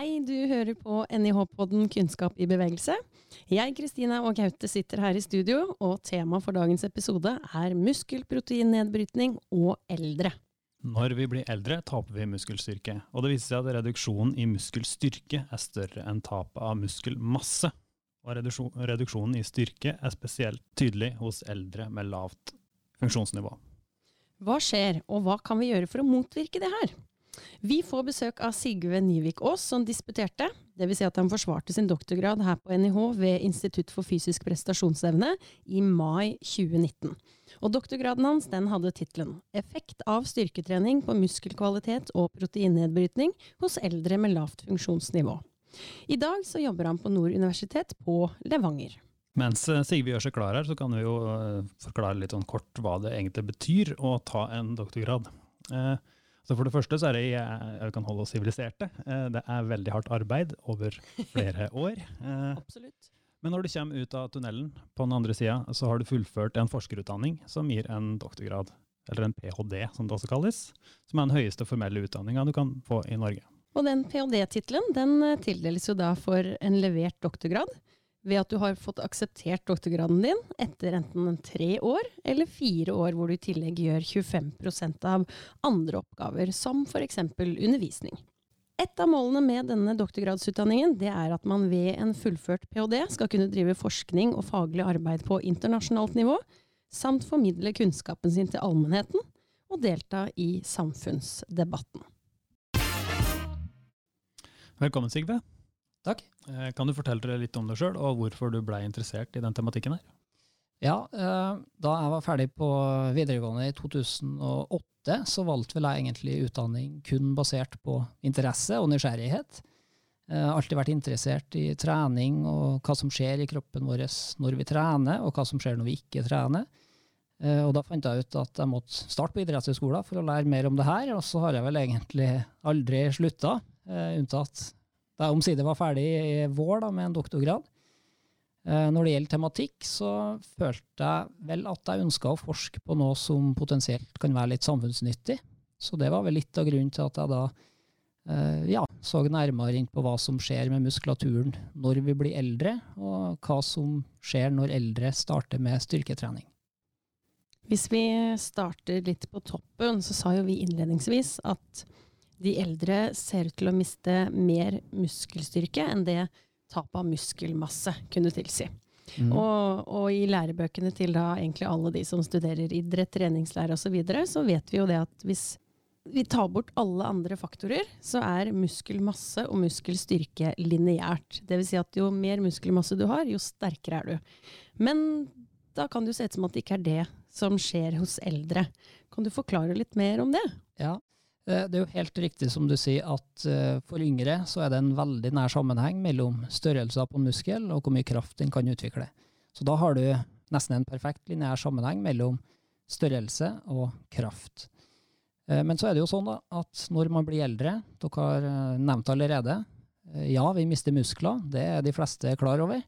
Hei, du hører på NIH-podden Kunnskap i bevegelse. Jeg, Kristina og Gaute sitter her i studio, og tema for dagens episode er muskelproteinnedbrytning og eldre. Når vi blir eldre, taper vi muskelstyrke, og det viser seg at reduksjonen i muskelstyrke er større enn tapet av muskelmasse. Og reduksjonen i styrke er spesielt tydelig hos eldre med lavt funksjonsnivå. Hva skjer, og hva kan vi gjøre for å motvirke det her? Vi får besøk av Sigve Nyvik Aas, som disputerte, dvs. Si at han forsvarte sin doktorgrad her på NIH ved Institutt for fysisk prestasjonsevne i mai 2019. Og doktorgraden hans den hadde tittelen 'Effekt av styrketrening på muskelkvalitet og proteinnedbrytning hos eldre med lavt funksjonsnivå'. I dag så jobber han på Nord universitet på Levanger. Mens eh, Sigve gjør seg klar her, så kan vi jo eh, forklare litt sånn kort hva det egentlig betyr å ta en doktorgrad. Eh, så for det første så er det jeg kan holde oss siviliserte. Eh, det er veldig hardt arbeid over flere år. Eh, Absolutt. Men når du kommer ut av tunnelen på den andre sida, så har du fullført en forskerutdanning som gir en doktorgrad, eller en ph.d. som det også kalles, som er den høyeste formelle utdanninga du kan få i Norge. Og den ph.d.-tittelen den eh, tildeles jo da for en levert doktorgrad ved at du har fått akseptert doktorgraden din etter enten tre år eller fire år hvor du i tillegg gjør 25% av andre oppgaver, som f.eks. undervisning. Et av målene med denne doktorgradsutdanningen det er at man ved en fullført ph.d. skal kunne drive forskning og faglig arbeid på internasjonalt nivå, samt formidle kunnskapen sin til allmennheten og delta i samfunnsdebatten. Velkommen, Sigve. Takk. Eh, kan du fortelle litt om deg sjøl, og hvorfor du ble interessert i den tematikken her? Ja, eh, da jeg var ferdig på videregående i 2008, så valgte vel jeg egentlig utdanning kun basert på interesse og nysgjerrighet. Jeg har alltid vært interessert i trening og hva som skjer i kroppen vår når vi trener, og hva som skjer når vi ikke trener. Eh, og da fant jeg ut at jeg måtte starte på idrettshøyskolen for å lære mer om det her, og så har jeg vel egentlig aldri slutta, unntatt da jeg omsider var ferdig i vår da, med en doktorgrad. Eh, når det gjelder tematikk, så følte jeg vel at jeg ønska å forske på noe som potensielt kan være litt samfunnsnyttig. Så det var vel litt av grunnen til at jeg da eh, ja, så nærmere inn på hva som skjer med muskulaturen når vi blir eldre, og hva som skjer når eldre starter med styrketrening. Hvis vi starter litt på toppen, så sa jo vi innledningsvis at de eldre ser ut til å miste mer muskelstyrke enn det tap av muskelmasse kunne tilsi. Mm. Og, og, i lærebøkene til da egentlig alle de som studerer idrett, treningslære osv., så, videre, så vet vi jo det at hvis vi tar bort alle andre faktorer, så er muskelmasse og muskelstyrke lineært. Dvs. Si at jo mer muskelmasse du har, jo sterkere er du. Men da kan det jo se ut som at det ikke er det som skjer hos eldre. Kan du forklare litt mer om det? Ja, det er jo helt riktig som du sier at eh, for yngre så er det en veldig nær sammenheng mellom størrelsen på en muskel og hvor mye kraft den kan utvikle. Så da har du nesten en perfekt lineær sammenheng mellom størrelse og kraft. Eh, men så er det jo sånn da, at når man blir eldre, dere har nevnt allerede, ja, vi mister muskler, det er de fleste klar over,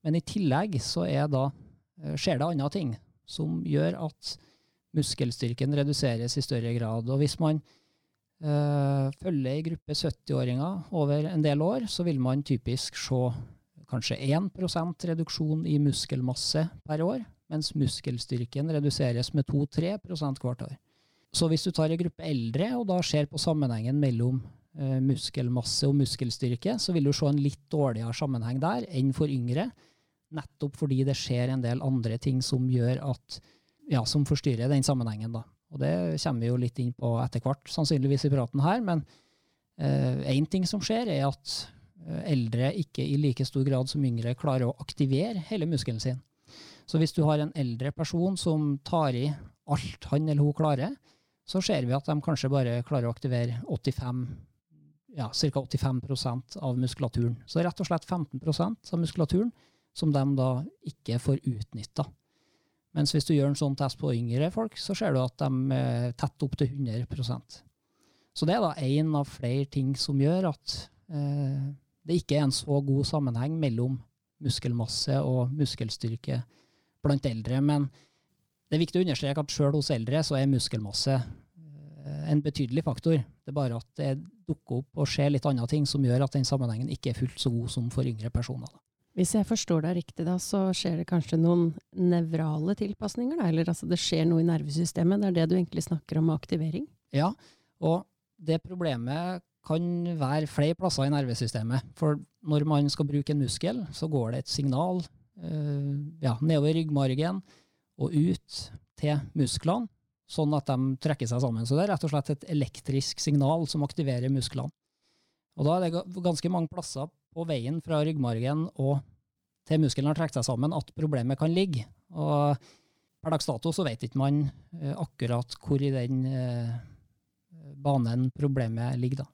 men i tillegg så da, skjer det andre ting som gjør at muskelstyrken reduseres i større grad. Og hvis man Uh, følger ei gruppe 70-åringer over en del år, så vil man typisk se kanskje 1% reduksjon i muskelmasse per år, mens muskelstyrken reduseres med 2-3 hvert år. Så hvis du tar ei gruppe eldre, og da ser på sammenhengen mellom uh, muskelmasse og muskelstyrke, så vil du se en litt dårligere sammenheng der enn for yngre, nettopp fordi det skjer en del andre ting som gjør at, ja, som forstyrrer den sammenhengen. da. Og det kommer vi jo litt inn på etter hvert, sannsynligvis i praten her. Men én uh, ting som skjer, er at uh, eldre ikke i like stor grad som yngre klarer å aktivere hele muskelen sin. Så hvis du har en eldre person som tar i alt han eller hun klarer, så ser vi at de kanskje bare klarer å aktivere 85 ja, ca. 85% av muskulaturen. Så rett og slett 15% av muskulaturen som de da ikke får utnytta. Mens hvis du gjør en sånn test på yngre folk, så ser du at de er tett opp til 100% Så det er da én av flere ting som gjør at eh, det ikke er en så god sammenheng mellom muskelmasse og muskelstyrke blant eldre. Men det er viktig å understreke at sjøl hos eldre så er muskelmasse eh, en betydelig faktor. Det er bare at det er dukker opp og skjer litt andre ting som gjør at den sammenhengen ikke er fullt så god som for yngre personer. Da. Hvis jeg forstår deg riktig, da, så skjer det kanskje noen nevrale tilpasninger? Da? Eller altså, det skjer noe i nervesystemet? Det er det du egentlig snakker om aktivering? Ja, og det problemet kan være flere plasser i nervesystemet. For når man skal bruke en muskel, så går det et signal øh, ja, nedover ryggmargen og ut til musklene, sånn at de trekker seg sammen. Så det er rett og slett et elektrisk signal som aktiverer musklene. Og da er det ganske mange plasser på veien fra ryggmargen og til muskelen har trukket seg sammen, at problemet kan ligge. Og per dags dato så vet ikke man uh, akkurat hvor i den uh, banen problemet ligger, da.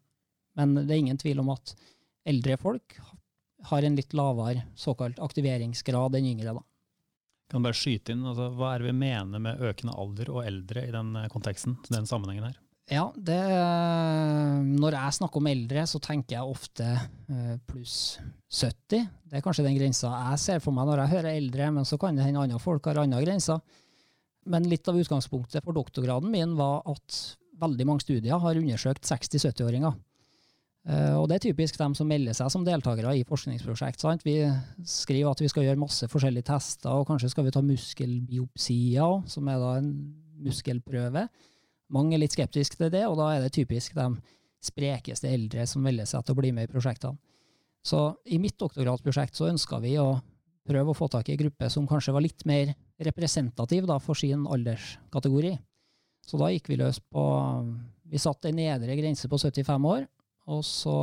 Men det er ingen tvil om at eldre folk har en litt lavere såkalt aktiveringsgrad enn yngre, da. Kan du bare skyte inn, altså, Hva er det vi mener med økende alder og eldre i den eh, konteksten, den sammenhengen her? Ja, det, Når jeg snakker om eldre, så tenker jeg ofte eh, pluss 70. Det er kanskje den grensa jeg ser for meg når jeg hører eldre, men så kan det hende andre folk har andre grenser. Men litt av utgangspunktet for doktorgraden min var at veldig mange studier har undersøkt 60-70-åringer. Eh, og det er typisk dem som melder seg som deltakere i forskningsprosjekt. Sant? Vi skriver at vi skal gjøre masse forskjellige tester, og kanskje skal vi ta muskelbiopsier, som er da en muskelprøve. Mange er litt skeptiske til det, og da er det typisk de sprekeste eldre som velger seg til å bli med i prosjektene. Så i mitt doktorgradsprosjekt så ønska vi å prøve å få tak i ei gruppe som kanskje var litt mer representativ da, for sin alderskategori. Så da gikk vi løs på Vi satte en nedre grense på 75 år, og så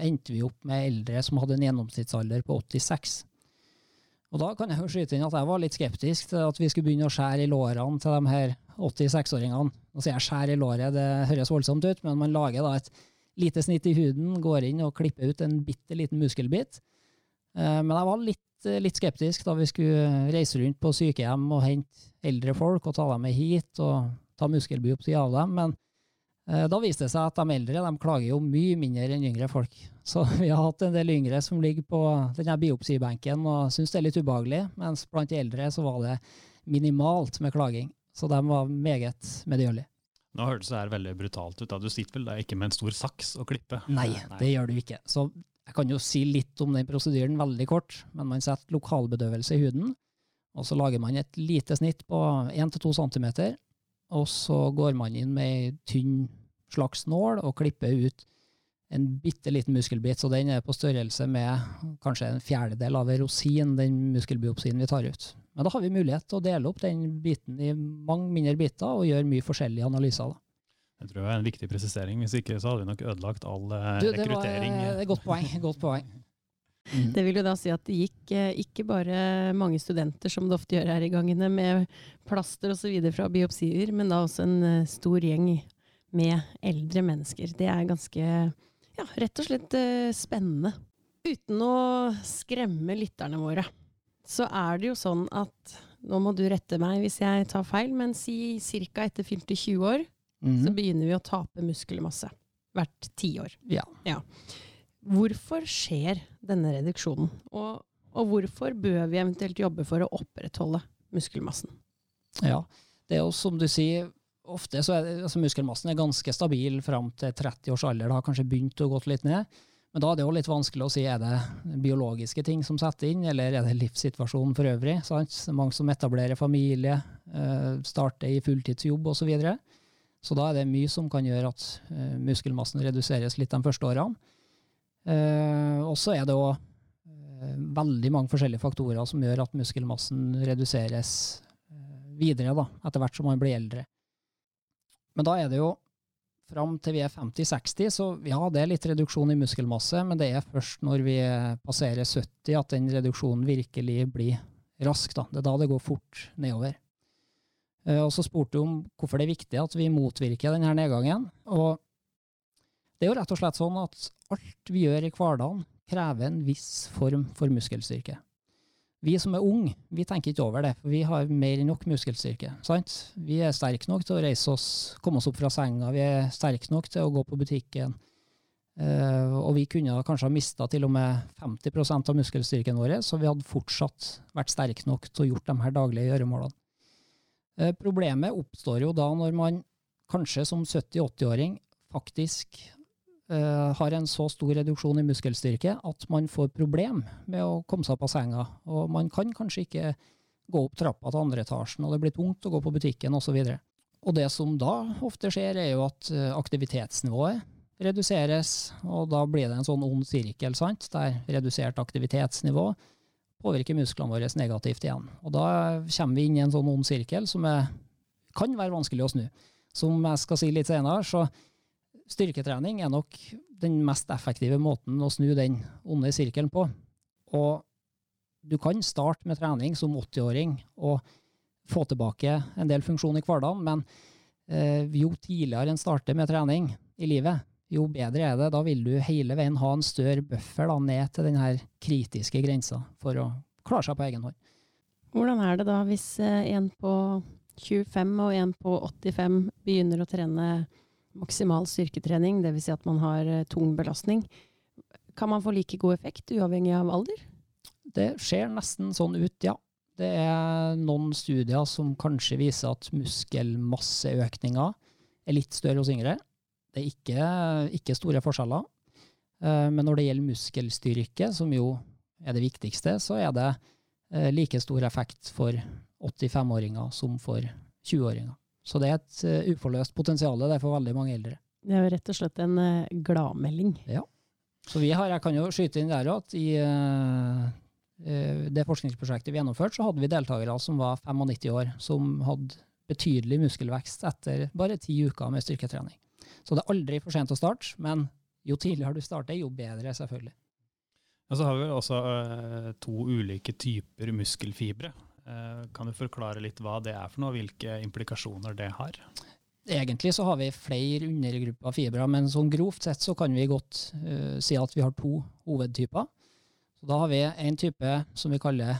endte vi opp med eldre som hadde en gjennomsnittsalder på 86. Og da kan jeg jo skyte inn at jeg var litt skeptisk til at vi skulle begynne å skjære i lårene til de her 86-åringene. Nå sier jeg skjær i låret, det høres voldsomt ut, men man lager da et lite snitt i huden, går inn og klipper ut en bitte liten muskelbit. Eh, men jeg var litt, litt, skeptisk da vi skulle reise rundt på sykehjem og hente eldre folk og ta dem med hit og ta muskelbiopsi av dem. Men Eh, da viste det seg at de eldre de klager jo mye mindre enn yngre folk. Så vi har hatt en del yngre som ligger på denne biopsibenken og syns det er litt ubehagelig, mens blant de eldre så var det minimalt med klaging. Så de var meget medgjørlige. Nå hørtes det her veldig brutalt ut. da. Du sitter vel da ikke med en stor saks og klipper? Nei, Nei, det gjør du ikke. Så jeg kan jo si litt om den prosedyren veldig kort. Men man setter lokalbedøvelse i huden, og så lager man et lite snitt på 1-2 cm og så går man inn med ei tynn slags nål og klipper ut en bitte liten muskelbit, så den er på størrelse med kanskje en fjerdedel av en rosin, den muskelbiopsien vi tar ut. Men da har vi mulighet til å dele opp den biten i mange mindre biter og gjøre mye forskjellige analyser. da. Jeg tror det er en viktig presisering. Hvis ikke så hadde vi nok ødelagt all eh, du, det rekruttering. Var, det er godt poeng. Godt poeng. Mm. Det vil jo da si at det gikk eh, ikke bare mange studenter, som det ofte gjør her i gangene, med plaster osv. fra biopsier, men da også en eh, stor gjeng med eldre mennesker. Det er ganske, ja, rett og slett eh, spennende. Uten å skremme lytterne våre, så er det jo sånn at Nå må du rette meg hvis jeg tar feil, men si ca. etter fylte 20 år, mm. så begynner vi å tape muskelmasse. Hvert tiår. Ja. ja. Hvorfor skjer denne reduksjonen, og, og, hvorfor bør vi eventuelt jobbe for å opprettholde muskelmassen? Ja, det er jo som du sier, ofte så er altså muskelmassen er ganske stabil fram til 30 års alder. Det har kanskje begynt å gå litt ned. Men da er det jo litt vanskelig å si er det biologiske ting som setter inn, eller er det livssituasjonen for øvrig. Sant? Mange som etablerer familie, eh, starter i fulltidsjobb osv. Så, videre. så da er det mye som kan gjøre at eh, muskelmassen reduseres litt de første årene. Eh, og så er det òg veldig mange forskjellige faktorer som gjør at muskelmassen reduseres videre da, etter hvert som man blir eldre. Men da er det jo fram til vi er 50-60, så ja, det er litt reduksjon i muskelmasse, men det er først når vi passerer 70 at den reduksjonen virkelig blir rask. Da. Det er da det går fort nedover. Og så spurte du om hvorfor det er viktig at vi motvirker denne nedgangen. Og det er jo rett og slett sånn at alt vi gjør i hverdagen, krever en viss form for muskelstyrke. Vi som er unge, vi tenker ikke over det, for vi har mer enn nok muskelstyrke. sant? Vi er sterke nok til å reise oss, komme oss opp fra senga, vi er sterke nok til å gå på butikken. Uh, og vi kunne kanskje ha mista til og med 50% av muskelstyrken vår, så vi hadde fortsatt vært sterke nok til å gjort de her daglige gjøremålene. Uh, problemet oppstår jo da når man kanskje som 70-80-åring faktisk eh, har en så stor reduksjon i muskelstyrke at man får problem med å komme seg opp av senga. Og man kan kanskje ikke gå opp trappa til andre etasjen, og det blir tungt å gå på butikken osv. Og, og det som da ofte skjer, er jo at eh, aktivitetsnivået reduseres, og da blir det en sånn ond sirkel, sant, der redusert aktivitetsnivå påvirker musklene våre negativt igjen. Og da kommer vi inn i en sånn ond sirkel som er, kan være vanskelig å snu. Som jeg skal si litt senere, så styrketrening er nok den mest effektive måten å snu den onde sirkelen på. Og du kan starte med trening som 80-åring og få tilbake en del funksjon i hverdagen, men eh, jo tidligere en starter med trening i livet, jo bedre er det. Da vil du hele veien ha en større buffer ned til den her kritiske grensa for å klare seg på egen hånd. Hvordan er det da hvis eh, en på 25 og en på 85 begynner å trene maksimal styrketrening, dvs. Si at man har eh, tung belastning? Kan man få like god effekt uavhengig av alder? Det ser nesten sånn ut, ja. Det er noen studier som kanskje viser at muskelmasseøkninga er litt større hos yngre. Det er ikke, ikke store forskjeller. Eh, men når det gjelder muskelstyrke, som jo er det viktigste, så er det eh, like stor effekt for 85-åringer som for 20-åringer. Så det er et eh, uforløst potensial det er for veldig mange eldre. Det er jo rett og slett en gladmelding. Ja. Så vi har, jeg kan jo skyte inn der at i det forskningsprosjektet vi gjennomførte, så hadde vi deltakere som var 95 år, som hadde betydelig muskelvekst etter bare ti uker med styrketrening. Så det er aldri for sent å starte, men jo tidligere du starter, jo bedre, selvfølgelig. Og så har vi også uh, to ulike typer muskelfibre. Uh, kan du forklare litt hva det er for noe, og hvilke implikasjoner det har? Egentlig så har vi flere undergrupper av fibre, men sånn grovt sett så kan vi godt uh, si at vi har to hovedtyper. Så da har vi en type som vi kaller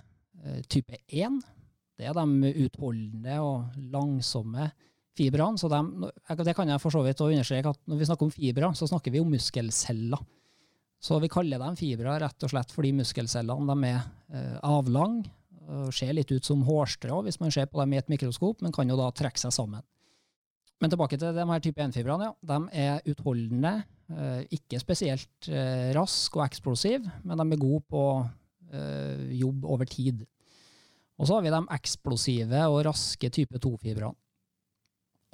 type 1. Det er de utholdende og langsomme fibrene. Så de, det kan jeg for så vidt understreke at når vi snakker om fibre, så snakker vi om muskelceller. Så vi kaller dem fibre rett og slett fordi muskelcellene de er eh, avlange ser litt ut som hårstrå hvis man ser på dem i et mikroskop, men kan jo da trekke seg sammen. Men tilbake til de her type 1-fibrene. Ja. De er utholdende, eh, ikke spesielt rask raske og eksplosive, men de er gode på eh, jobb over tid. Og så har vi de eksplosive og raske type 2-fibrene.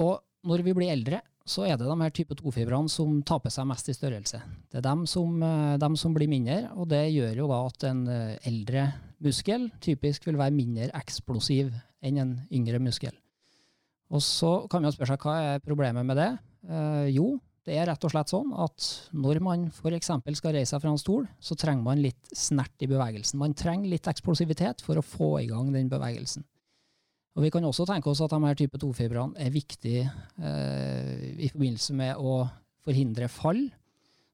Og når vi blir eldre, så er det de her type 2-fibrene som taper seg mest i størrelse. Det er dem som, eh, dem som, blir mindre, og det gjør jo da at en eh, eldre muskel typisk vil være mindre eksplosiv enn en yngre muskel. Og så kan man spørre seg hva er problemet med det? Eh, jo, det er rett og slett sånn at når man f.eks. skal reise seg fra en stol, så trenger man litt snert i bevegelsen. Man trenger litt eksplosivitet for å få i gang den bevegelsen. Og Vi kan også tenke oss at de her type 2-fibrene er viktige eh, i forbindelse med å forhindre fall.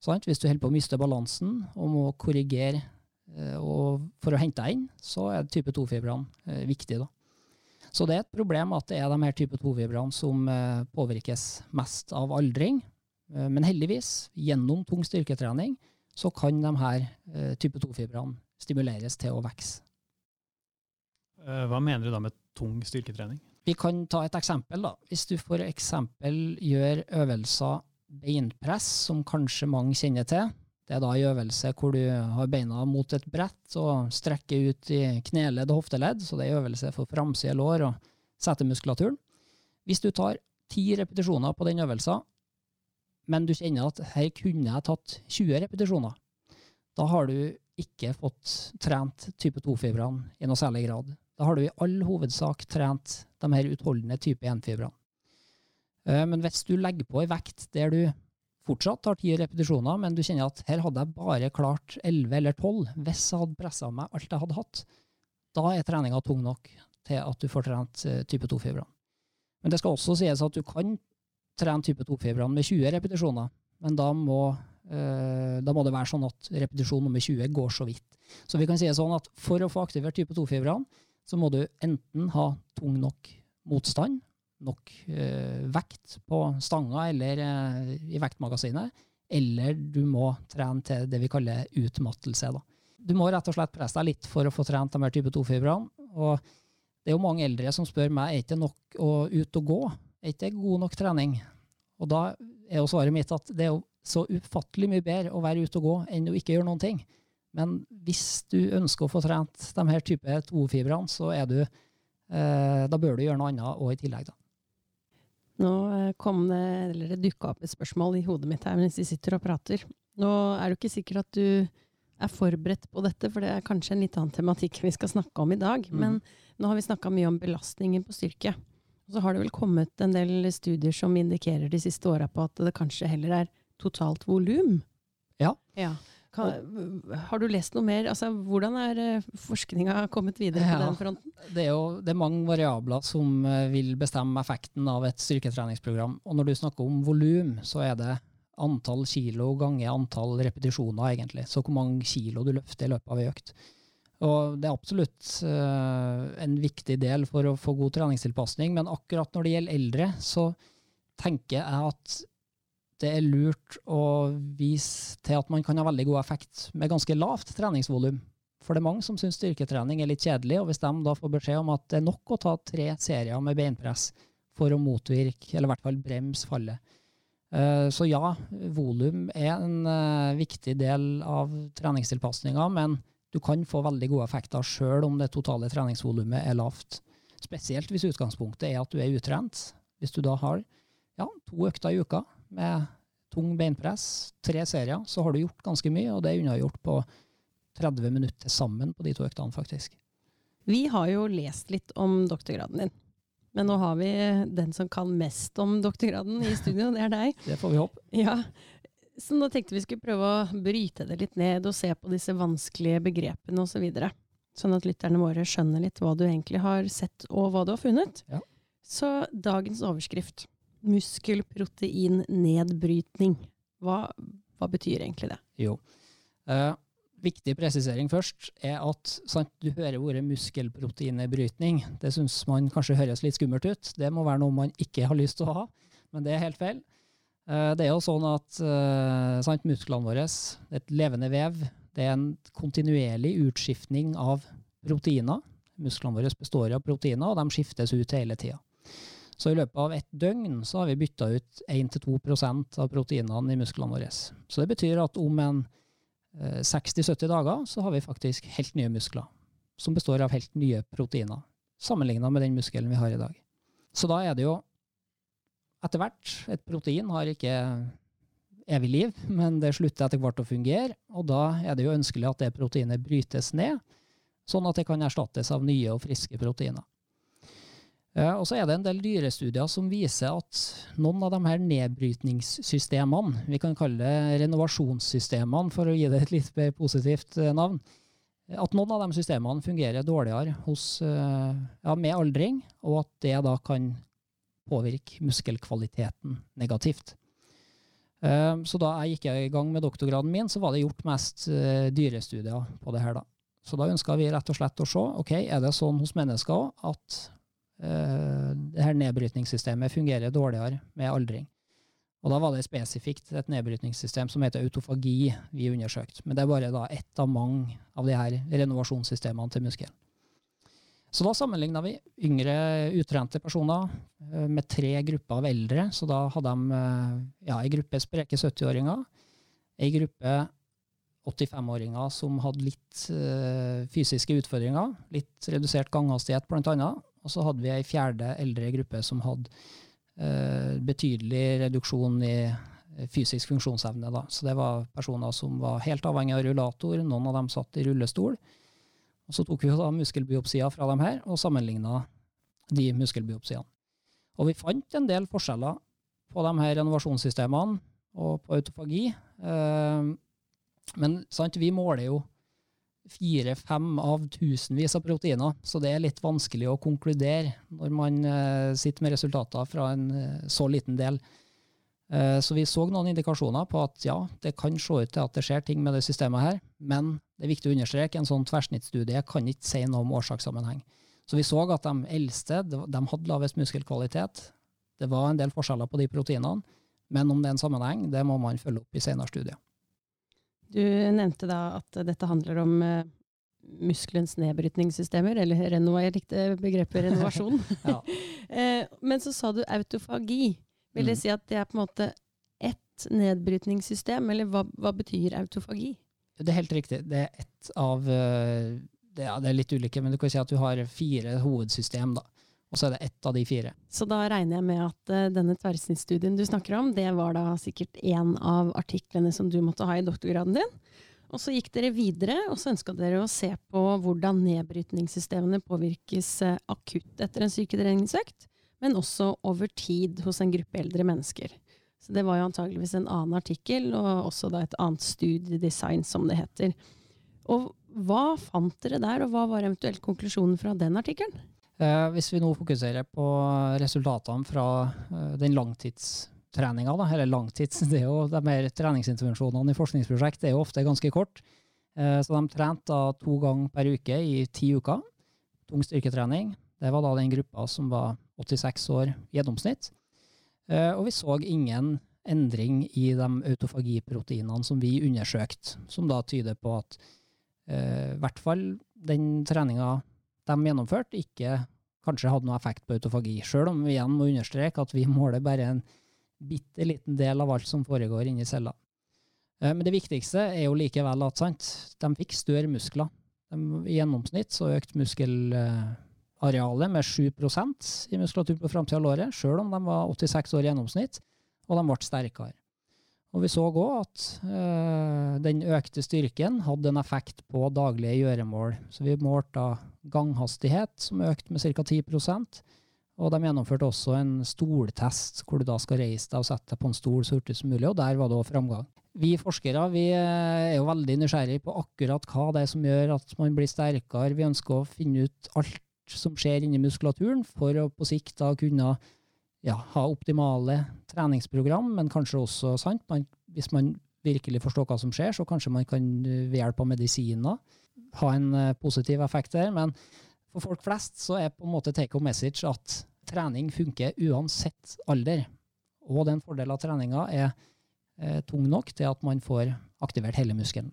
Sant? Hvis du holder på å miste balansen og må korrigere eh, for å hente deg inn, så er type 2-fibrene viktig, da. Så det er et problem at det er de her type 2-fibrene som eh, påvirkes mest av aldring. Eh, men heldigvis, gjennom tung styrketrening, så kan de her eh, type 2-fibrene stimuleres til å vokse. Hva mener du da med tung styrketrening? Vi kan ta et eksempel. da. Hvis du f.eks. gjør øvelser beinpress, som kanskje mange kjenner til. Det er da en øvelse hvor du har beina mot et brett og strekker ut i kneledd og hofteledd. Så det er øvelse for framside lår og setemuskulaturen. Hvis du tar ti repetisjoner på den øvelsen, men du kjenner at her kunne jeg tatt 20 repetisjoner, da har du ikke fått trent type 2-fibrene i noe særlig grad. Da har du i all hovedsak trent de her utholdende type 1-fibrene. Eh, men hvis du legger på ei vekt der du fortsatt tar ti repetisjoner, men du kjenner at her hadde jeg bare klart 11 eller 12 hvis jeg hadde pressa meg alt jeg hadde hatt, da er treninga tung nok til at du får trent eh, type 2-fibrene. Men det skal også sies at du kan trene type 2-fibrene med 20 repetisjoner, men da må, eh, da må, det være sånn at repetisjon nummer 20 går så vidt. Så vi kan si det sånn at for å få aktivert type 2-fibrene, så må du enten ha tung nok motstand, nok eh, vekt på stanga eller eh, i vektmagasinet, eller du må trene til det vi kaller utmattelse. Da. Du må rett og slett presse deg litt for å få trent de her type 2-fibrene. Og det er jo mange eldre som spør meg er ikke nok å ut og gå. Er ikke det god nok trening? Og da er jo svaret mitt at det er jo så ufattelig mye bedre å være ute og gå enn å ikke gjøre noen ting. Men hvis du ønsker å få trent de her type 2-fibrene, så er du eh, Da bør du gjøre noe annet òg i tillegg, da. Nå eh, kom det, eller det dukka opp et spørsmål i hodet mitt her mens vi sitter og prater. Nå er det ikke sikkert at du er forberedt på dette, for det er kanskje en litt annen tematikk vi skal snakke om i dag. Mm. Men nå har vi snakka mye om belastningen på styrke. Og så har det vel kommet en del studier som indikerer de siste åra på at det kanskje heller er totalt volum. Ja. Kan, har du lest noe mer? Altså, hvordan er uh, forskninga kommet videre på Ja. den fronten? Det er jo det er mange variabler som eh, vil bestemme effekten av et styrketreningsprogram. Og når du snakker om volum, så er det antall kilo ganger antall repetisjoner, egentlig. Så hvor mange kilo du løfter i løpet av ei økt. Og det er absolutt eh, en viktig del for å få god treningstilpasning, men akkurat når det gjelder eldre, så tenker jeg at det er lurt å vise til at man kan ha veldig god effekt med ganske lavt treningsvolum. For det er mange som syns styrketrening er litt kjedelig, og hvis de da får beskjed om at det er nok å ta tre serier med beinpress for å motvirke, eller i hvert fall bremse fallet. Eh, Så ja, volum er en eh, viktig del av treningstilpasninga, men du kan få veldig gode effekter sjøl om det totale treningsvolumet er lavt. Spesielt hvis utgangspunktet er at du er utrent. Hvis du da har ja, to økter i uka med tung beinpress, tre serier, så har du gjort ganske mye, og det er unnagjort på 30 minutter sammen på de to øktene, faktisk. Vi har jo lest litt om doktorgraden din. Men nå har vi den som kan mest om doktorgraden i studio, det er deg. Det får vi håpe. Ja, Så nå tenkte vi skulle prøve å bryte det litt ned og se på disse vanskelige begrepene osv. Så videre. sånn at lytterne våre skjønner litt hva du egentlig har sett og hva du har funnet. Ja. Så dagens overskrift muskelproteinnedbrytning. Hva, hva betyr egentlig det? Jo. Eh, viktig presisering først er at sant, du hører ordet muskelproteinnedbrytning. Det syns man kanskje høres litt skummelt ut. Det må være noe man ikke har lyst til å ha, men det er helt feil. Eh, det er jo sånn at eh, sant, musklene våre er et levende vev. Det er en kontinuerlig utskiftning av proteiner. Musklene våre består av proteiner, og de skiftes ut hele tida. Så i løpet av et døgn så har vi bytta ut 1-2% av proteinene i musklene våre. Så det betyr at om en eh, 60-70 dager så har vi faktisk helt nye muskler, som består av helt nye proteiner, sammenligna med den muskelen vi har i dag. Så da er det jo etter hvert Et protein har ikke evig liv, men det slutter etter hvert å fungere, og da er det jo ønskelig at det proteinet brytes ned, sånn at det kan erstattes av nye og friske proteiner. Og så er det en del dyrestudier som viser at noen av de her nedbrytningssystemene, vi kan kalle det renovasjonssystemene for å gi det et litt mer positivt eh, navn, at noen av de systemene fungerer dårligere hos, eh, ja, med aldring, og at det da kan påvirke muskelkvaliteten negativt. Eh, Så da jeg gikk i gang med doktorgraden min, så var det gjort mest dyrestudier på det her. da. Så da ønska vi rett og slett å se ok, er det sånn hos mennesker også at det her nedbrytningssystemet fungerer dårligere med aldring. Og da var det spesifikt et nedbrytningssystem som heter autofagi vi undersøkte. Men det er bare da ett av mange av de her renovasjonssystemene til muskelen. Så da sammenligna vi yngre utrente personer eh, med tre grupper av eldre. Så da hadde de eh, ja, ei gruppe spreke 70-åringer, ei gruppe 85-åringer som hadde litt eh, fysiske utfordringer, litt redusert ganghastighet annet. Og så hadde vi ei fjerde eldre gruppe som hadde eh, betydelig reduksjon i eh, fysisk funksjonsevne. Da. Så det var personer som var helt avhengig av rullator, noen av dem satt i rullestol. Og så tok vi da muskelbiopsier fra dem her, og sammenligna de muskelbiopsiene. Og vi fant en del forskjeller på de her renovasjonssystemene og på autofagi. Eh, men sant, vi måler jo fire-fem av tusenvis av proteiner, så det er litt vanskelig å konkludere når man eh, sitter med resultater fra en eh, så liten del. Eh, så vi så noen indikasjoner på at ja, det kan se ut til at det skjer ting med det systemet her, men det er viktig å understreke, en sånn tverrsnittstudie kan ikke si noe om årsakssammenheng. Så vi så at de eldste de de hadde lavest muskelkvalitet. Det var en del forskjeller på de proteinene, men om det er en sammenheng, det må man følge opp i senere studier. Du nevnte da at dette handler om eh, muskelens nedbrytningssystemer, eller renova, jeg likte begrepet renovasjon. Ja. Eh, Men så sa du autofagi. Vil det Mm. si at det er på en måte ett et nedbrytningssystem, eller hva, hva betyr autofagi? Det er helt riktig. Det er ett av eh, det, ja, det er litt ulike, men du kan si at du har fire hovedsystem, da. Og så er det ett av de fire. Så da regner jeg med at uh, denne tverrsnittstudien du snakker om, det var da sikkert én av artiklene som du måtte ha i doktorgraden din. Og så gikk dere videre, og så ønska dere å se på hvordan nedbrytningssystemene påvirkes uh, akutt etter en styrketreningsøkt, men også over tid hos en gruppe eldre mennesker. Så det var jo antageligvis en annen artikkel, og også da et annet studiedesign, som det heter. Og hva fant dere der, og hva var eventuelt konklusjonen fra den artikkelen? Eh, hvis vi nå fokuserer på resultatene fra eh, den langtidstreninga, eller langtids, det er jo de mer treningsintervensjonene i forskningsprosjekt det er jo ofte ganske kort. Eh, så de trente da to ganger per uke i ti uker. Tung styrketrening. Det var da den gruppa som var 86 år i gjennomsnitt. Og vi så ingen endring i de autofagiproteinene som vi undersøkte, som da tyder på at i hvert fall den treninga de gjennomførte, ikke kanskje hadde noe effekt på autofagi. Sjøl om vi igjen må understreke at vi måler bare en bitte liten del av alt som foregår inni cella. Eh, men det viktigste er jo likevel at sant, de fikk større muskler. De, I gjennomsnitt så økte muskelarealet med 7% i muskulatur på framsida av låret, sjøl om de var 86 år i gjennomsnitt, og de ble sterkere. Og vi så òg at øh, den økte styrken hadde en effekt på daglige gjøremål. Så vi målte ganghastighet, som økte med ca. 10% og de gjennomførte også en stoltest, hvor du da skal reise deg og sette deg på en stol så hurtig som mulig, og der var det òg framgang. Vi forskere vi eh, er jo veldig nysgjerrige på akkurat hva det er som gjør at man blir sterkere. Vi ønsker å finne ut alt som skjer inni muskulaturen, for å på sikt da kunne ja, ha optimale treningsprogram, men kanskje også sant, man, hvis man virkelig forstår hva som skjer, så kanskje man kan ved hjelp av medisiner ha en uh, positiv effekt der. Men for folk flest så er på en måte take home message at trening funker uansett alder. Og den fordelen av treninga er eh, tung nok til at man får aktivert hele muskelen.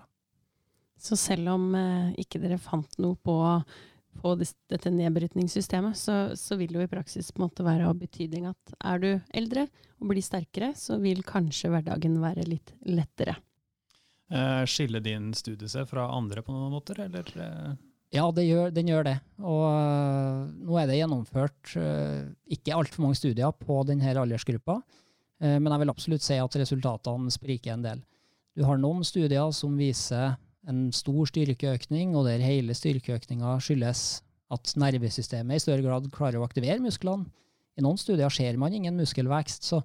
Så selv om eh, ikke dere fant noe på på dette nedbrytningssystemet, så, så, vil det jo i praksis på en måte være av betydning at er du eldre og blir sterkere, så vil kanskje hverdagen være litt lettere. Eh, skiller din studie seg fra andre på noen måter, eller? Eh? Ja, gjør, den gjør det. Og uh, nå er det gjennomført uh, ikke altfor mange studier på denne aldersgruppa, men jeg vil absolutt si at resultatene spriker en del. Du har noen studier som viser en stor styrkeøkning, og der hele styrkeøkninga skyldes at nervesystemet i større grad klarer å aktivere musklene. I noen studier ser man ingen muskelvekst, så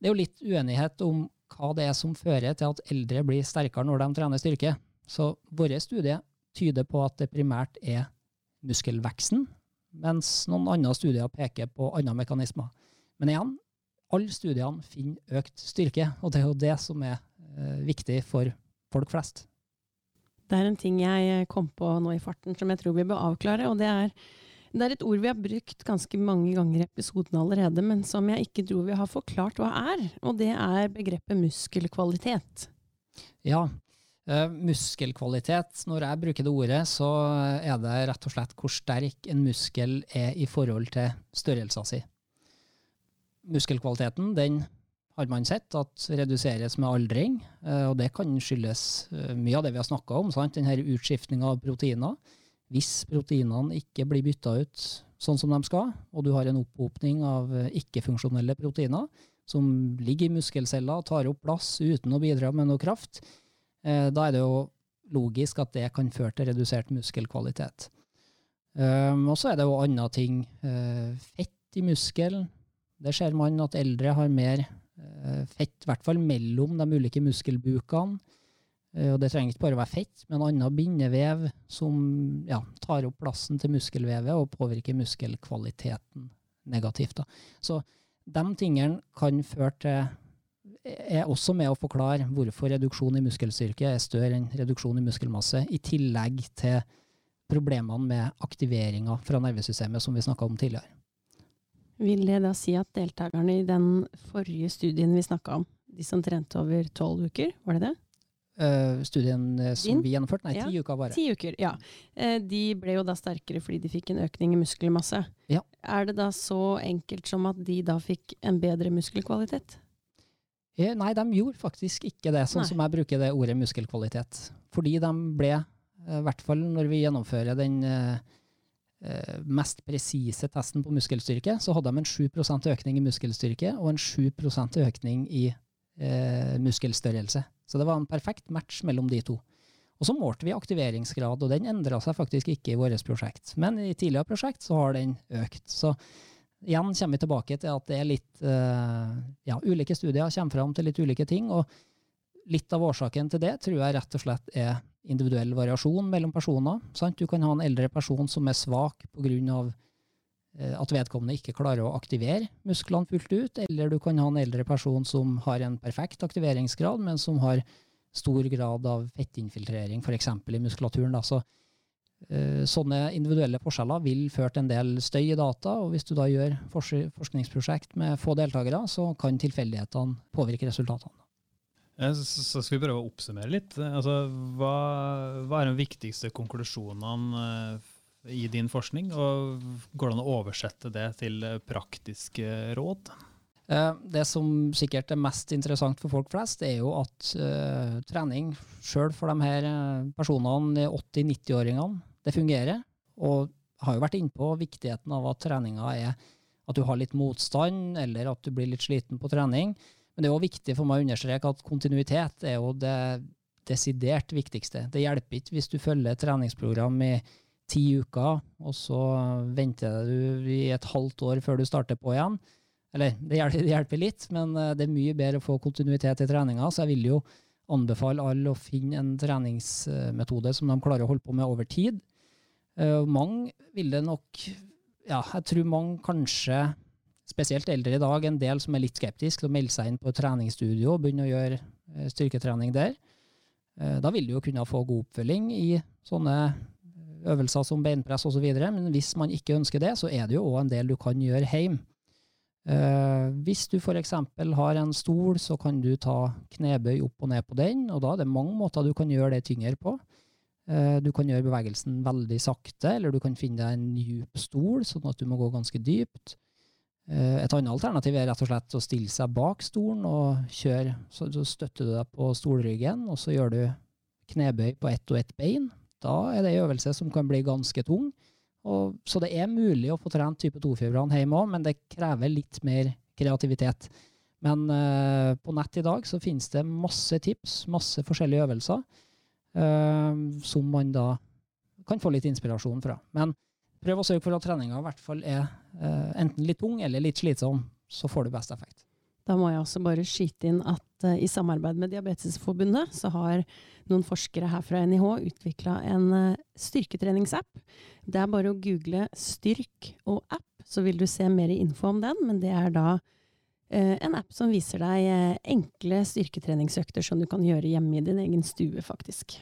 det er jo litt uenighet om hva det er som fører til at eldre blir sterkere når de trener styrke. Så våre studier tyder på at det primært er muskelveksten, mens noen andre studier peker på andre mekanismer. Men igjen, alle studiene finner økt styrke, og det er jo det som er eh, viktig for folk flest. Det er en ting jeg kom på nå i farten som jeg tror vi bør avklare. og det er, det er et ord vi har brukt ganske mange ganger i episoden allerede, men som jeg ikke tror vi har forklart hva er. Og det er begrepet muskelkvalitet. Ja, uh, muskelkvalitet. Når jeg bruker det ordet, så er det rett og slett hvor sterk en muskel er i forhold til størrelsen sin. Muskelkvaliteten den har man sett at reduseres med aldring. Eh, og det kan skyldes eh, mye av det vi har snakka om, sant? denne utskiftninga av proteiner. Hvis proteinene ikke blir bytta ut sånn som de skal, og du har en opphopning av eh, ikke-funksjonelle proteiner som ligger i muskelceller og tar opp plass uten å bidra med noe kraft, da er det jo logisk at det kan føre til redusert muskelkvalitet. Og så er det jo andre ting. Fett i muskelen. Det ser man at eldre har mer fett, i hvert fall mellom de ulike muskelbukene. Eh, og det trenger ikke bare å være fett, men annen bindevev som ja, tar opp plassen til muskelvevet og påvirker muskelkvaliteten negativt. Da. Så de tingene kan føre til er også med å forklare hvorfor reduksjon i muskelstyrke er større enn reduksjon i muskelmasse, i tillegg til problemene med aktiveringa fra nervesystemet som vi snakka om tidligere. Vil det da si at deltakerne i den forrige studien vi snakka om, de som trente over tolv uker, var det det? Uh, studien eh, som Din? vi gjennomførte? Nei, ti uker bare. Ti uker, ja. Uh, de ble jo da sterkere fordi de fikk en økning i muskelmasse. Ja. Er det da så enkelt som at de da fikk en bedre muskelkvalitet? Uh, nei, de gjorde faktisk ikke det, sånn Nei. som jeg bruker det ordet muskelkvalitet. Fordi de ble, i hvert fall når vi gjennomfører den eh, mest presise testen på muskelstyrke, så hadde de en 7% økning i muskelstyrke og en 7% økning i eh, muskelstørrelse. Så det var en perfekt match mellom de to. Og så målte vi aktiveringsgrad, og den endra seg faktisk ikke i vårt prosjekt. Men i tidligere prosjekt så har den økt. Så igjen kommer vi tilbake til at det er litt eh, ja, ulike studier kommer fram til litt ulike ting. og Litt av årsaken til det tror jeg rett og slett er individuell variasjon mellom personer. Sant? Du kan ha en eldre person som er svak pga. Eh, at vedkommende ikke klarer å aktivere musklene fullt ut, eller du kan ha en eldre person som har en perfekt aktiveringsgrad, men som har stor grad av fettinfiltrering, f.eks. i muskulaturen. Da. Så, eh, sånne individuelle forskjeller vil føre til en del støy i data, og hvis du da gjør forskningsprosjekt med få deltakere, så kan tilfeldighetene påvirke resultatene. Så skal vi prøve å oppsummere litt. Altså, hva, hva er de viktigste konklusjonene eh, i din forskning, og går det an å oversette det til eh, praktiske råd? Eh, Det som sikkert er mest interessant for folk flest, er jo at uh, trening, sjøl for de her personene, 80-90-åringene, det fungerer. Og har jo vært innpå viktigheten av at treninga er at du har litt motstand, eller at du blir litt sliten på trening. Men det er òg viktig for meg å understreke at kontinuitet er jo det desidert viktigste. Det hjelper ikke hvis du følger et treningsprogram i ti uker, og så venter du i et halvt år før du starter på igjen. Eller det hjelper, litt, men eh, det er mye bedre å få kontinuitet i treninga, så jeg vil jo anbefale alle å finne en treningsmetode som de klarer å holde på med over tid. Eh, Mange vil det nok Ja, jeg tror mange kanskje, spesielt eldre i dag, en del som er litt skeptiske til å melde seg inn på et treningsstudio og begynne å gjøre eh, styrketrening der. Eh, Da vil du jo kunne få god oppfølging i sånne øvelser som beinpress osv., men hvis man ikke ønsker det, så er det jo òg en del du kan gjøre hjemme. Eh, hvis du f.eks. har en stol, så kan du ta knebøy opp og ned på den, og da er det mange måter du kan gjøre det tyngre på. Eh, du kan gjøre bevegelsen veldig sakte, eller du kan finne deg en djup stol, sånn at du må gå ganske dypt. Eh, et annet alternativ er rett og slett å stille seg bak stolen og kjøre, så, så støtter du deg på stolryggen, og så gjør du knebøy på ett og ett bein. Da er det en øvelse som kan bli ganske tung. Og, så det er mulig å få trent type 2-fibrene hjemme òg, men det krever litt mer kreativitet. Men uh, på nett i dag så finnes det masse tips, masse forskjellige øvelser, uh, som man da kan få litt inspirasjon fra. Men prøv å sørge for at treninga i hvert fall er eh, enten litt tung eller litt slitsom, så får du best effekt. Da må jeg også bare skyte inn at uh, i samarbeid med Diabetesforbundet så har noen forskere her fra NIH utvikla en uh, styrketreningsapp. Det er bare å google 'styrk' og 'app', så vil du se mer info om den. Men det er da uh, en app som viser deg enkle styrketreningsøkter som du kan gjøre hjemme i din egen stue, faktisk.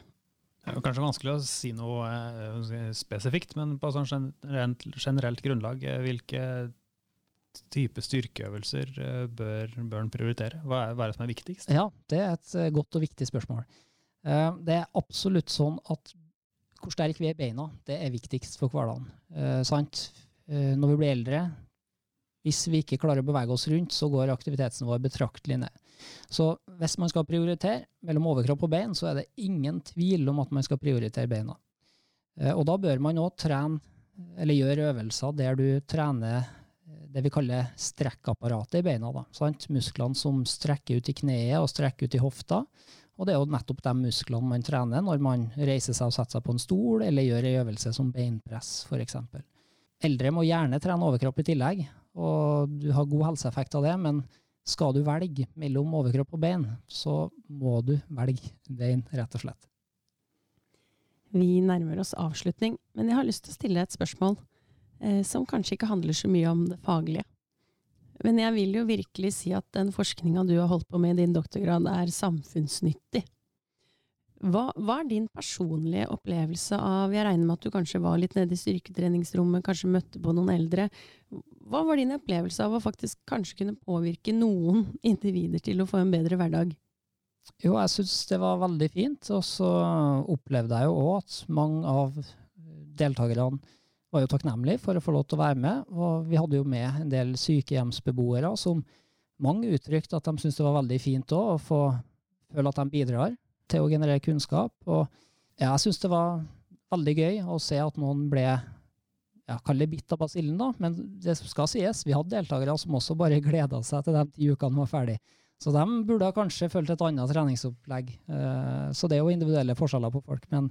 Det er kanskje vanskelig å si noe eh, spesifikt, men på sånn generelt, generelt grunnlag, eh, hvilke type styrkeøvelser eh, bør, bør en prioritere? Hva er, hva er det som er viktigst? Ja, det er et godt og viktig spørsmål. Det er absolutt sånn at hvor sterk vi er i beina, det er viktigst for hverdagen. Sant? Når vi blir eldre, hvis vi ikke klarer å bevege oss rundt, så går aktivitetsnivået betraktelig ned. Så hvis man skal prioritere mellom overkropp og bein, så er det ingen tvil om at man skal prioritere beina. Eh, Og da bør man òg trene, eller gjøre øvelser der du trener eh, det vi kaller strekkapparatet i beina. Da, sant? Musklene som strekker ut i kneet og strekker ut i hofta. Og det er jo nettopp de musklene man trener når man reiser seg og setter seg på en stol, eller gjør en øvelse som beinpress, f.eks. Eldre må gjerne trene overkropp i tillegg, og du har god helseeffekt av det, men skal du velge mellom overkropp og bein, så må du velge bein, rett og slett. Vi nærmer oss avslutning, men jeg har lyst til å stille et spørsmål eh, som kanskje ikke handler så mye om det faglige. Men jeg vil jo virkelig si at den forskninga du har holdt på med i din doktorgrad, er samfunnsnyttig. Hva, hva er din personlige opplevelse av Jeg regner med at du kanskje var litt nede i styrketreningsrommet, kanskje møtte på noen eldre. Hva var din opplevelse av å faktisk kanskje kunne påvirke noen individer til å få en bedre hverdag? Jo, jeg syns det var veldig fint, og så opplevde jeg jo òg at mange av deltakerne var jo takknemlige for å få lov til å være med. Og vi hadde jo med en del sykehjemsbeboere som mange uttrykte at de syntes det var veldig fint òg, å få føle at de bidrar til å generere kunnskap. Og jeg syns det var veldig gøy å se at noen ble ja, kall det bitt av basillen, da, men det skal sies, vi hadde deltakere som også bare gleda seg til de ti ukene var ferdig. Så de burde kanskje fulgt et annet treningsopplegg. Eh, så det er jo individuelle forskjeller på folk. Men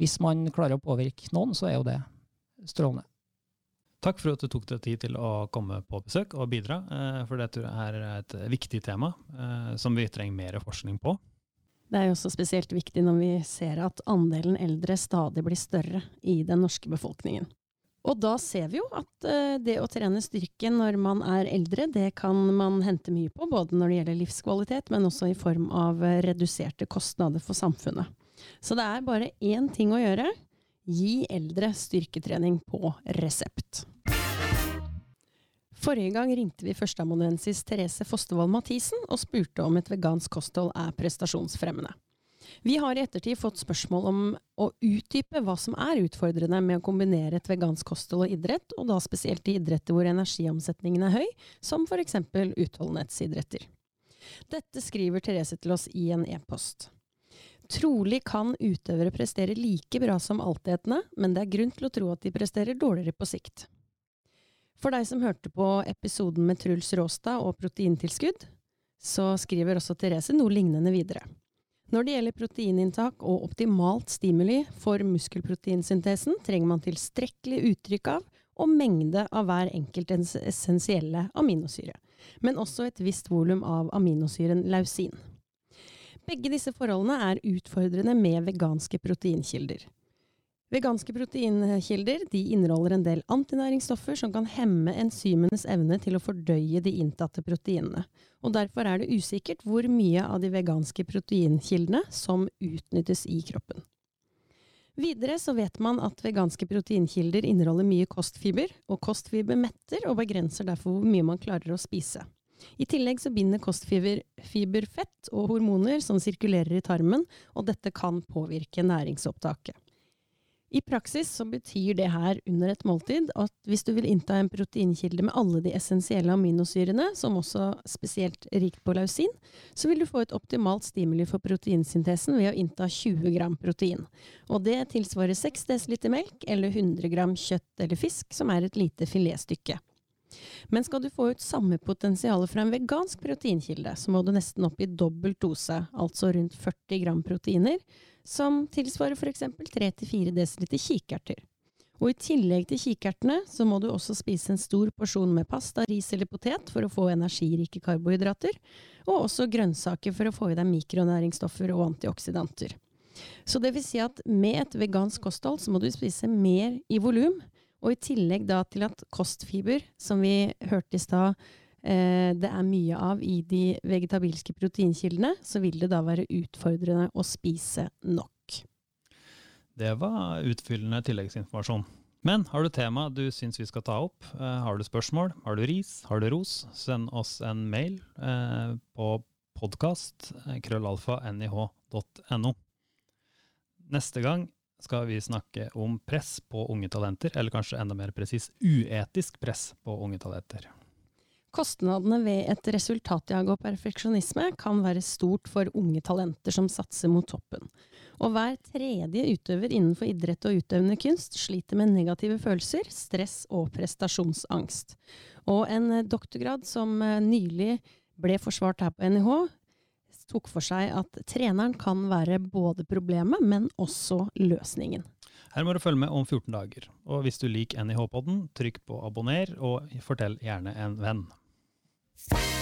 hvis man klarer å påvirke noen, så er jo det strålende. Takk for at du tok deg tid til å komme på besøk og bidra, eh, for det tror jeg er et viktig tema eh, som vi trenger mer forskning på. Det er jo også spesielt viktig når vi ser at andelen eldre stadig blir større i den norske befolkningen. Og da ser vi jo at uh, det å trene styrke når man er eldre, det kan man hente mye på, både når det gjelder livskvalitet, men også i form av uh, reduserte kostnader for samfunnet. Så det er bare én ting å gjøre. Gi eldre styrketrening på resept. Forrige gang ringte vi førsteamanuensis Therese Fostervold Mathisen og spurte om et vegansk kosthold er prestasjonsfremmende. Vi har i ettertid fått spørsmål om å utdype hva som er utfordrende med å kombinere et vegansk kosthold og idrett, og da spesielt i idretter hvor energiomsetningen er høy, som f.eks. utholdenhetsidretter. Dette skriver Therese til oss i en e-post. Trolig kan utøvere prestere like bra som altetende, men det er grunn til å tro at de presterer dårligere på sikt. For deg som hørte på episoden med Truls Råstad og proteintilskudd, så skriver også Therese noe lignende videre. Når det gjelder proteininntak og optimalt stimuli for muskelproteinsyntesen, trenger man tilstrekkelig uttrykk av og mengde av hver enkelt essensielle aminosyre, men også et visst volum av aminosyren lausin. Begge disse forholdene er utfordrende med veganske proteinkilder. Veganske proteinkilder inneholder en del antinæringsstoffer som kan hemme enzymenes evne til å fordøye de inntatte proteinene, og derfor er det usikkert hvor mye av de veganske proteinkildene som utnyttes i kroppen. Videre så vet man at veganske proteinkilder inneholder mye kostfiber, og kostfiber metter og begrenser derfor hvor mye man klarer å spise. I tillegg så binder kostfiber fiberfett og hormoner som sirkulerer i tarmen, og dette kan påvirke næringsopptaket. I praksis så betyr det her under et måltid at hvis du vil innta en proteinkilde med alle de essensielle aminosyrene, som også spesielt rikt på lausin, så vil du få et optimalt stimuli for proteinsyntesen ved å innta 20 gram protein. Og det tilsvarer 6 dl melk eller 100 gram kjøtt eller fisk, som er et lite filetstykke. Men skal du få ut samme potensial fra en vegansk proteinkilde, så må du nesten opp i dobbelt dose, altså rundt 40 gram proteiner, som tilsvarer f.eks. 3-4 dl kikerter. Og i tillegg til kikertene, så må du også spise en stor porsjon med pasta, ris eller potet for å få energirike karbohydrater, og også grønnsaker for å få i deg mikronæringsstoffer og antioksidanter. Så det vil si at med et vegansk kosthold så må du spise mer i volum, og i tillegg da til at kostfiber, som vi hørte i stad, det er mye av i de vegetabilske proteinkildene, så vil det da være utfordrende å spise nok. Det var utfyllende tilleggsinformasjon. Men har du tema du syns vi skal ta opp, eh, har du spørsmål, har du ris, har du ros, send oss en mail eh, på podkast krøllalfa.nih.no. Neste gang skal vi snakke om press på unge talenter, eller kanskje enda mer presis uetisk press på unge talenter. Kostnadene ved et resultatjag og perfeksjonisme kan være stort for unge talenter som satser mot toppen. Og hver tredje utøver innenfor idrett og utøvende kunst sliter med negative følelser, stress og prestasjonsangst. Og en doktorgrad som eh, nylig ble forsvart her på NIH, tok for seg at treneren kan være både problemet, men også løsningen. Her må du følge med om 14 dager. Og hvis du liker NIH-podden, trykk på abonner, og fortell gjerne en venn. Bye.